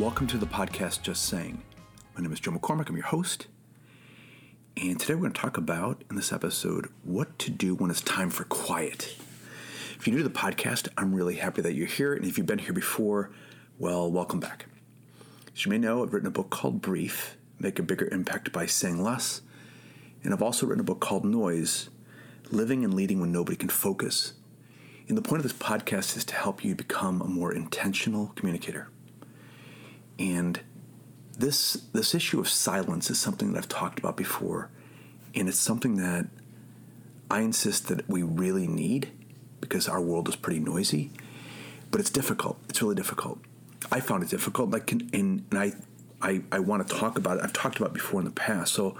Welcome to the podcast Just Saying. My name is Joe McCormick. I'm your host. And today we're going to talk about, in this episode, what to do when it's time for quiet. If you're new to the podcast, I'm really happy that you're here. And if you've been here before, well, welcome back. As you may know, I've written a book called Brief Make a Bigger Impact by Saying Less. And I've also written a book called Noise Living and Leading When Nobody Can Focus. And the point of this podcast is to help you become a more intentional communicator. And this this issue of silence is something that I've talked about before, and it's something that I insist that we really need because our world is pretty noisy. But it's difficult. It's really difficult. I found it difficult. Like, and, and I, I, I want to talk about it. I've talked about it before in the past. So,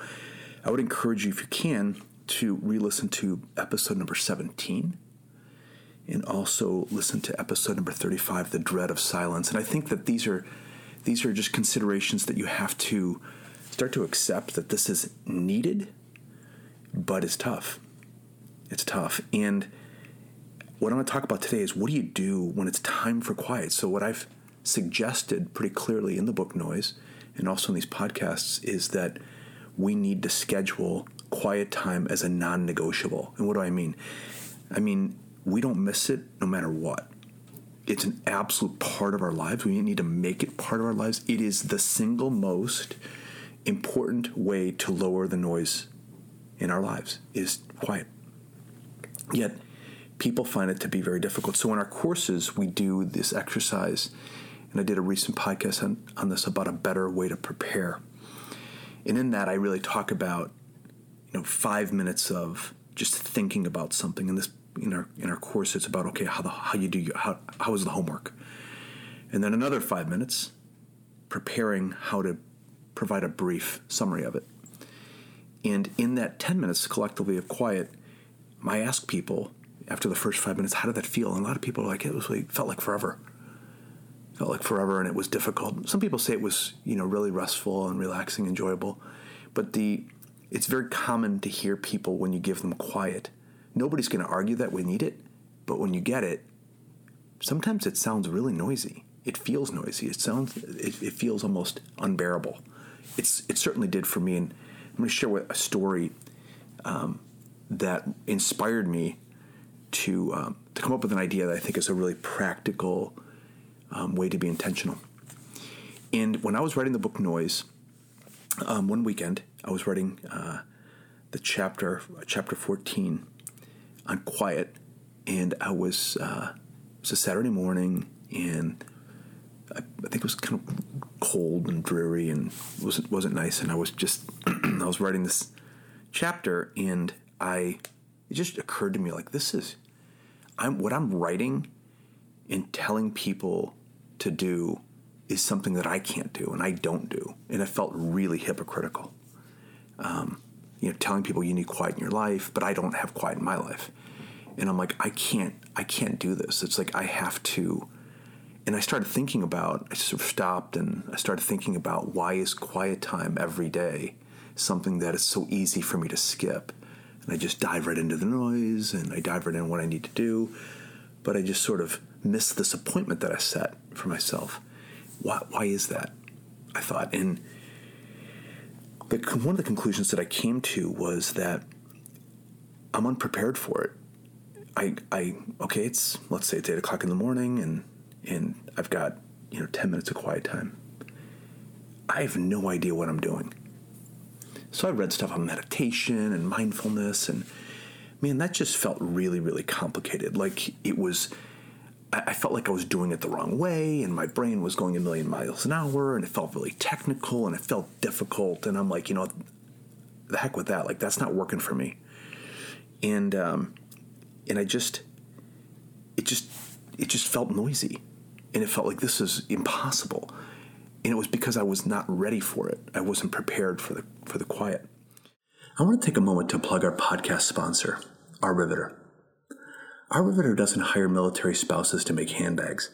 I would encourage you, if you can, to re-listen to episode number seventeen, and also listen to episode number thirty-five, "The Dread of Silence." And I think that these are these are just considerations that you have to start to accept that this is needed, but it's tough. It's tough. And what I want to talk about today is what do you do when it's time for quiet? So, what I've suggested pretty clearly in the book Noise and also in these podcasts is that we need to schedule quiet time as a non negotiable. And what do I mean? I mean, we don't miss it no matter what it's an absolute part of our lives. We need to make it part of our lives. It is the single most important way to lower the noise in our lives is quiet. Yet people find it to be very difficult. So in our courses, we do this exercise, and I did a recent podcast on, on this about a better way to prepare. And in that, I really talk about you know five minutes of just thinking about something. And this in our in our course it's about okay how the how you do your, how how is the homework? And then another five minutes preparing how to provide a brief summary of it. And in that 10 minutes collectively of quiet i ask people after the first five minutes how did that feel? And a lot of people are like it was like, felt like forever. Felt like forever and it was difficult. Some people say it was you know really restful and relaxing enjoyable. But the it's very common to hear people when you give them quiet Nobody's going to argue that we need it, but when you get it, sometimes it sounds really noisy. It feels noisy. It sounds it, it feels almost unbearable. It's it certainly did for me, and I'm going to share a story um, that inspired me to um, to come up with an idea that I think is a really practical um, way to be intentional. And when I was writing the book Noise, um, one weekend I was writing uh, the chapter chapter 14 on quiet, and I was uh, it was a Saturday morning, and I, I think it was kind of cold and dreary, and wasn't wasn't nice, and I was just I was writing this chapter, and I it just occurred to me like this is I'm what I'm writing and telling people to do is something that I can't do and I don't do, and I felt really hypocritical. Um, you know, telling people you need quiet in your life, but I don't have quiet in my life. And I'm like, I can't, I can't do this. It's like I have to. And I started thinking about, I sort of stopped and I started thinking about why is quiet time every day something that is so easy for me to skip. And I just dive right into the noise and I dive right into what I need to do. But I just sort of miss this appointment that I set for myself. Why, why is that? I thought. And the, one of the conclusions that I came to was that I'm unprepared for it. I, I, okay, it's let's say it's eight o'clock in the morning, and and I've got you know ten minutes of quiet time. I have no idea what I'm doing. So I read stuff on meditation and mindfulness, and man, that just felt really, really complicated. Like it was I felt like I was doing it the wrong way, and my brain was going a million miles an hour, and it felt really technical, and it felt difficult. And I'm like, you know, the heck with that. Like that's not working for me. And um, and I just, it just, it just felt noisy, and it felt like this is impossible. And it was because I was not ready for it. I wasn't prepared for the for the quiet. I want to take a moment to plug our podcast sponsor, Our Riveter. Our Riveter doesn't hire military spouses to make handbags.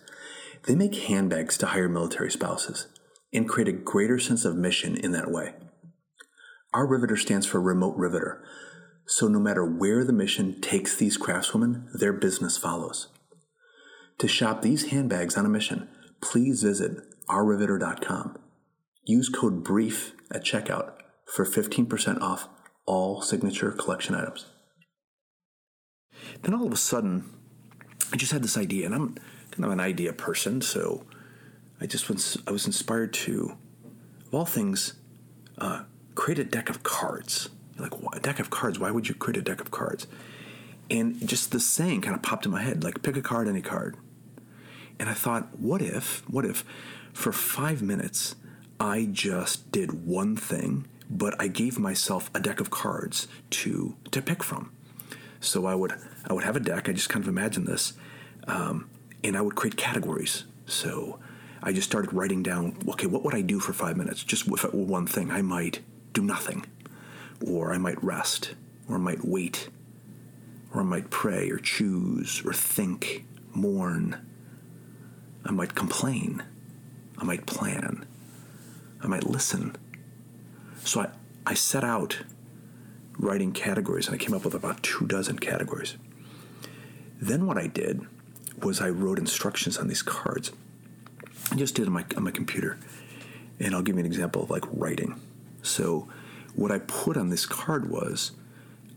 They make handbags to hire military spouses and create a greater sense of mission in that way. Our Riveter stands for Remote Riveter, so no matter where the mission takes these craftswomen, their business follows. To shop these handbags on a mission, please visit ourriveter.com. Use code BRIEF at checkout for 15% off all signature collection items. Then all of a sudden, I just had this idea, and I'm kind of an idea person, so I just was, I was inspired to, of all things, uh, create a deck of cards. You're like, a deck of cards? Why would you create a deck of cards? And just this saying kind of popped in my head, like pick a card, any card. And I thought, what if, what if for five minutes I just did one thing, but I gave myself a deck of cards to to pick from. So I would I would have a deck. I just kind of imagined this, um, and I would create categories. So I just started writing down, okay, what would I do for five minutes? Just with one thing. I might do nothing, or I might rest, or I might wait, or I might pray, or choose, or think, mourn. I might complain. I might plan. I might listen. So I, I set out writing categories and I came up with about two dozen categories. Then what I did was I wrote instructions on these cards. I just did on my, on my computer. And I'll give you an example of like writing. So what I put on this card was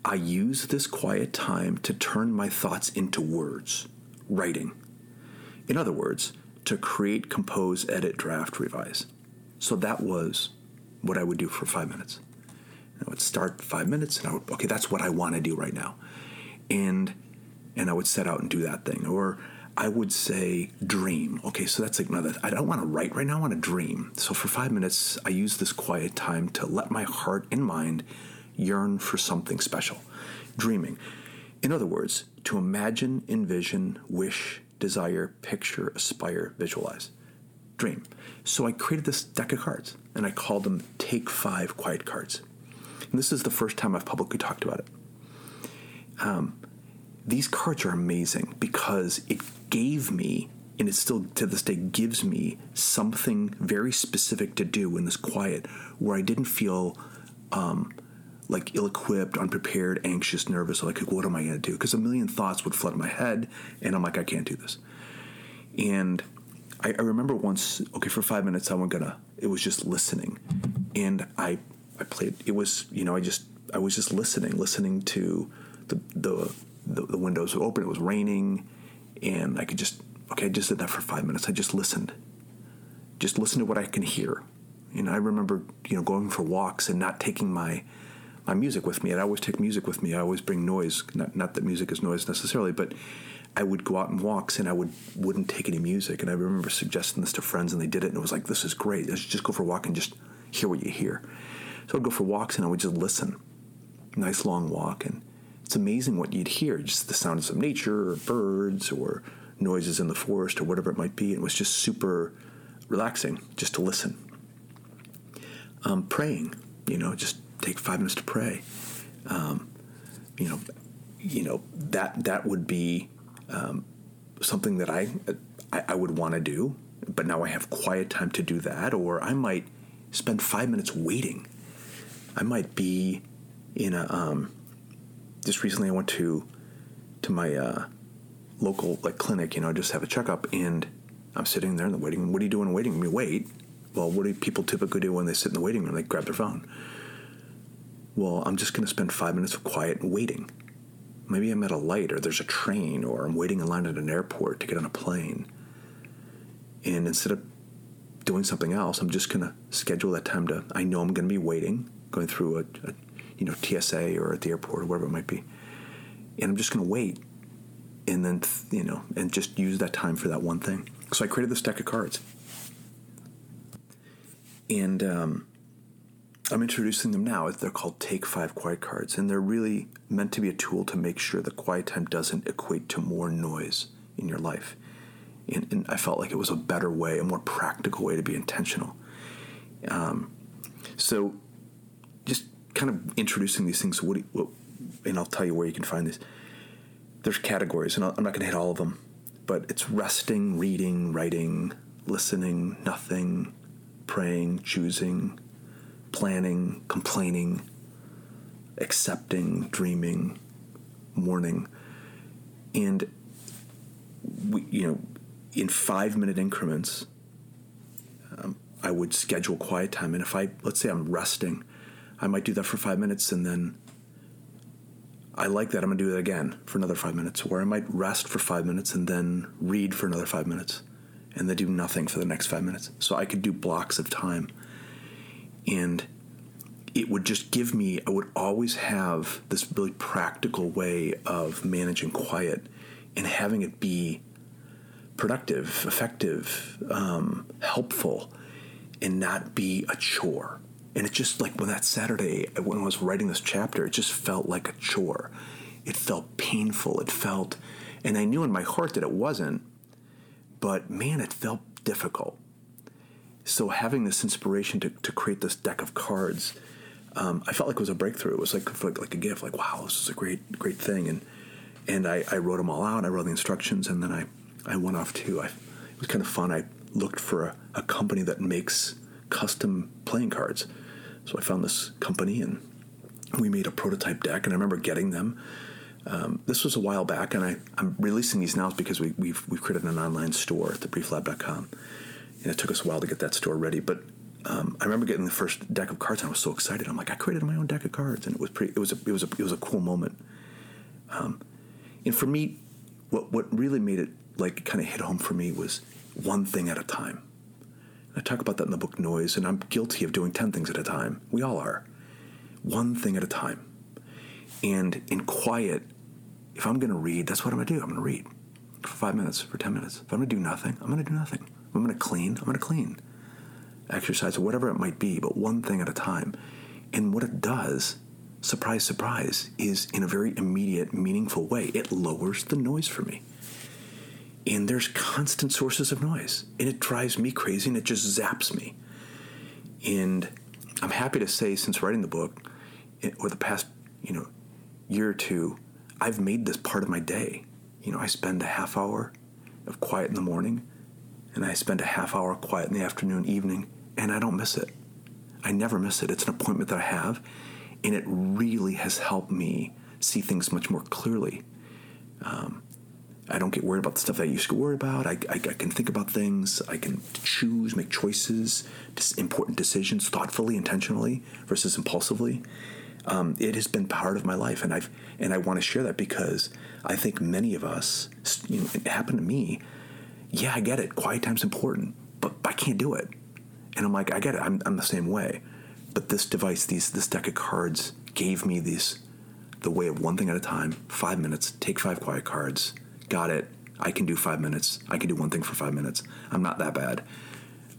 I use this quiet time to turn my thoughts into words, writing. In other words, to create, compose, edit, draft, revise. So that was what I would do for five minutes. I would start five minutes and I would, okay, that's what I want to do right now. And and I would set out and do that thing. Or I would say dream. Okay, so that's like another. I don't want to write right now. I want to dream. So for five minutes, I use this quiet time to let my heart and mind yearn for something special. Dreaming. In other words, to imagine, envision, wish, desire, picture, aspire, visualize, dream. So I created this deck of cards and I called them Take Five Quiet Cards. And this is the first time I've publicly talked about it. Um, these cards are amazing because it gave me, and it still to this day gives me, something very specific to do in this quiet where I didn't feel um, like ill equipped, unprepared, anxious, nervous, like, what am I going to do? Because a million thoughts would flood my head, and I'm like, I can't do this. And I, I remember once, okay, for five minutes, I was gonna, it was just listening. And I, I played, it was, you know, I just, I was just listening, listening to the, the, the, the windows were open, it was raining, and I could just, okay, I just did that for five minutes. I just listened. Just listen to what I can hear. And I remember, you know, going for walks and not taking my, my music with me. I always take music with me. I always bring noise. Not, not that music is noise necessarily, but I would go out on walks and I would wouldn't take any music. And I remember suggesting this to friends, and they did it, and it was like, "This is great. Let's just go for a walk and just hear what you hear." So I'd go for walks and I would just listen. Nice long walk, and it's amazing what you'd hear. Just the sounds of nature, or birds, or noises in the forest, or whatever it might be. It was just super relaxing just to listen. Um, praying, you know, just take five minutes to pray. Um, you know, you know that that would be um, something that I I, I would want to do, but now I have quiet time to do that, or I might spend five minutes waiting. I might be in a. Um, just recently, I went to to my uh, local like clinic. You know, just have a checkup, and I'm sitting there in the waiting room. What are you doing in the waiting? I mean, wait. Well, what do people typically do when they sit in the waiting room? They grab their phone well, I'm just going to spend five minutes of quiet waiting. Maybe I'm at a light or there's a train or I'm waiting in line at an airport to get on a plane. And instead of doing something else, I'm just going to schedule that time to, I know I'm going to be waiting, going through a, a, you know, TSA or at the airport or wherever it might be. And I'm just going to wait and then, you know, and just use that time for that one thing. So I created this deck of cards. And, um, I'm introducing them now. They're called Take Five Quiet Cards, and they're really meant to be a tool to make sure the quiet time doesn't equate to more noise in your life. And, and I felt like it was a better way, a more practical way to be intentional. Um, so, kind of introducing these things. What, what, and I'll tell you where you can find these. There's categories, and I'm not going to hit all of them, but it's resting, reading, writing, listening, nothing, praying, choosing, planning, complaining, accepting, dreaming, mourning. And we, you know, in five minute increments, um, I would schedule quiet time. And if I, let's say I'm resting, I might do that for five minutes and then I like that. I'm going to do that again for another five minutes. Or I might rest for five minutes and then read for another five minutes and then do nothing for the next five minutes. So I could do blocks of time. And it would just give me, I would always have this really practical way of managing quiet and having it be productive, effective, um, helpful, and not be a chore. And it just like when that Saturday, when I was writing this chapter, it just felt like a chore. It felt painful. It felt, and I knew in my heart that it wasn't, but man, it felt difficult. So having this inspiration to, to create this deck of cards, um, I felt like it was a breakthrough. It was like, like like a gift. Like wow, this is a great great thing. And and I, I wrote them all out. I wrote the instructions, and then I I went off to. I, it was kind of fun. I looked for a, a company that makes custom playing cards. So I found this company and we made a prototype deck. And I remember getting them. Um, this was a while back, and I, am releasing these now because we, we've, we've created an online store at thebrieflab.com. And it took us a while to get that store ready. But um, I remember getting the first deck of cards, and I was so excited. I'm like, I created my own deck of cards, and it was pretty. It was a, it was a, it was a cool moment. Um, and for me, what what really made it like kind of hit home for me was one thing at a time. I talk about that in the book Noise, and I'm guilty of doing 10 things at a time. We all are. One thing at a time. And in quiet, if I'm going to read, that's what I'm going to do. I'm going to read for five minutes, for 10 minutes. If I'm going to do nothing, I'm going to do nothing. If I'm going to clean, I'm going to clean. Exercise, whatever it might be, but one thing at a time. And what it does, surprise, surprise, is in a very immediate, meaningful way, it lowers the noise for me and there's constant sources of noise. And it drives me crazy and it just zaps me. And i'm happy to say since writing the book or the past you know year or two i've made this part of my day. You know i spend a half hour of quiet in the morning and i spend a half hour quiet in the afternoon evening and i don't miss it. I never miss it. It's an appointment that i have and it really has helped me see things much more clearly. Um, I don't get worried about the stuff that I used to worry about. I, I, I can think about things. I can choose, make choices, important decisions thoughtfully, intentionally versus impulsively. Um, it has been part of my life, and I've and I want to share that because I think many of us, you know, it happened to me. Yeah, I get it. Quiet time's important, but I can't do it. And I'm like, I get it. I'm, I'm the same way. But this device, these this deck of cards, gave me these the way of one thing at a time. Five minutes. Take five quiet cards got it. I can do five minutes. I can do one thing for five minutes. I'm not that bad.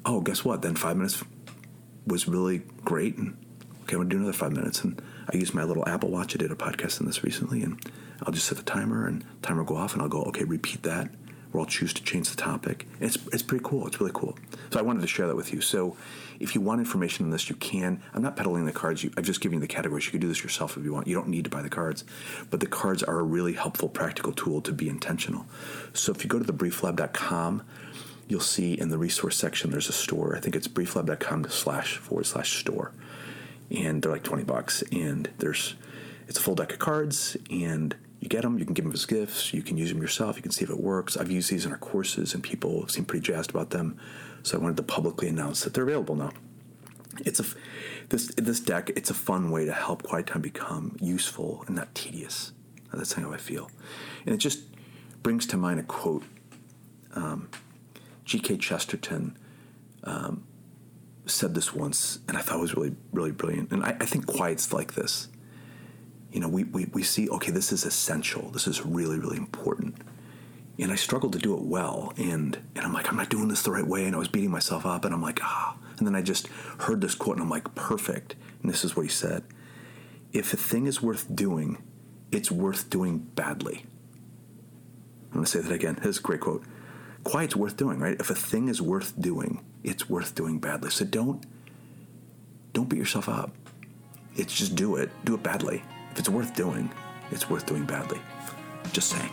Oh, guess what? Then five minutes was really great. And okay, I'm gonna do another five minutes. And I used my little Apple Watch. I did a podcast on this recently, and I'll just set the timer, and timer go off, and I'll go, okay, repeat that or I'll choose to change the topic. It's, it's pretty cool. It's really cool. So I wanted to share that with you. So if you want information on this, you can. I'm not peddling the cards. You, I've just given you the categories. You can do this yourself if you want. You don't need to buy the cards. But the cards are a really helpful, practical tool to be intentional. So if you go to thebrieflab.com, you'll see in the resource section there's a store. I think it's brieflab.com slash forward slash store. And they're like 20 bucks. And there's it's a full deck of cards and you get them, you can give them as gifts, you can use them yourself, you can see if it works. I've used these in our courses and people seem pretty jazzed about them. So I wanted to publicly announce that they're available now. It's a this this deck, it's a fun way to help quiet time become useful and not tedious. That's how I feel. And it just brings to mind a quote. Um, G.K. Chesterton um, said this once, and I thought it was really, really brilliant. And I, I think quiet's like this you know, we, we, we see, okay, this is essential. This is really, really important. And I struggled to do it well. And, and I'm like, I'm not doing this the right way. And I was beating myself up. And I'm like, ah. And then I just heard this quote and I'm like, perfect. And this is what he said If a thing is worth doing, it's worth doing badly. I'm going to say that again. This is a great quote. Quiet's worth doing, right? If a thing is worth doing, it's worth doing badly. So don't don't beat yourself up. It's just do it. Do it badly. If it's worth doing, it's worth doing badly. Just saying.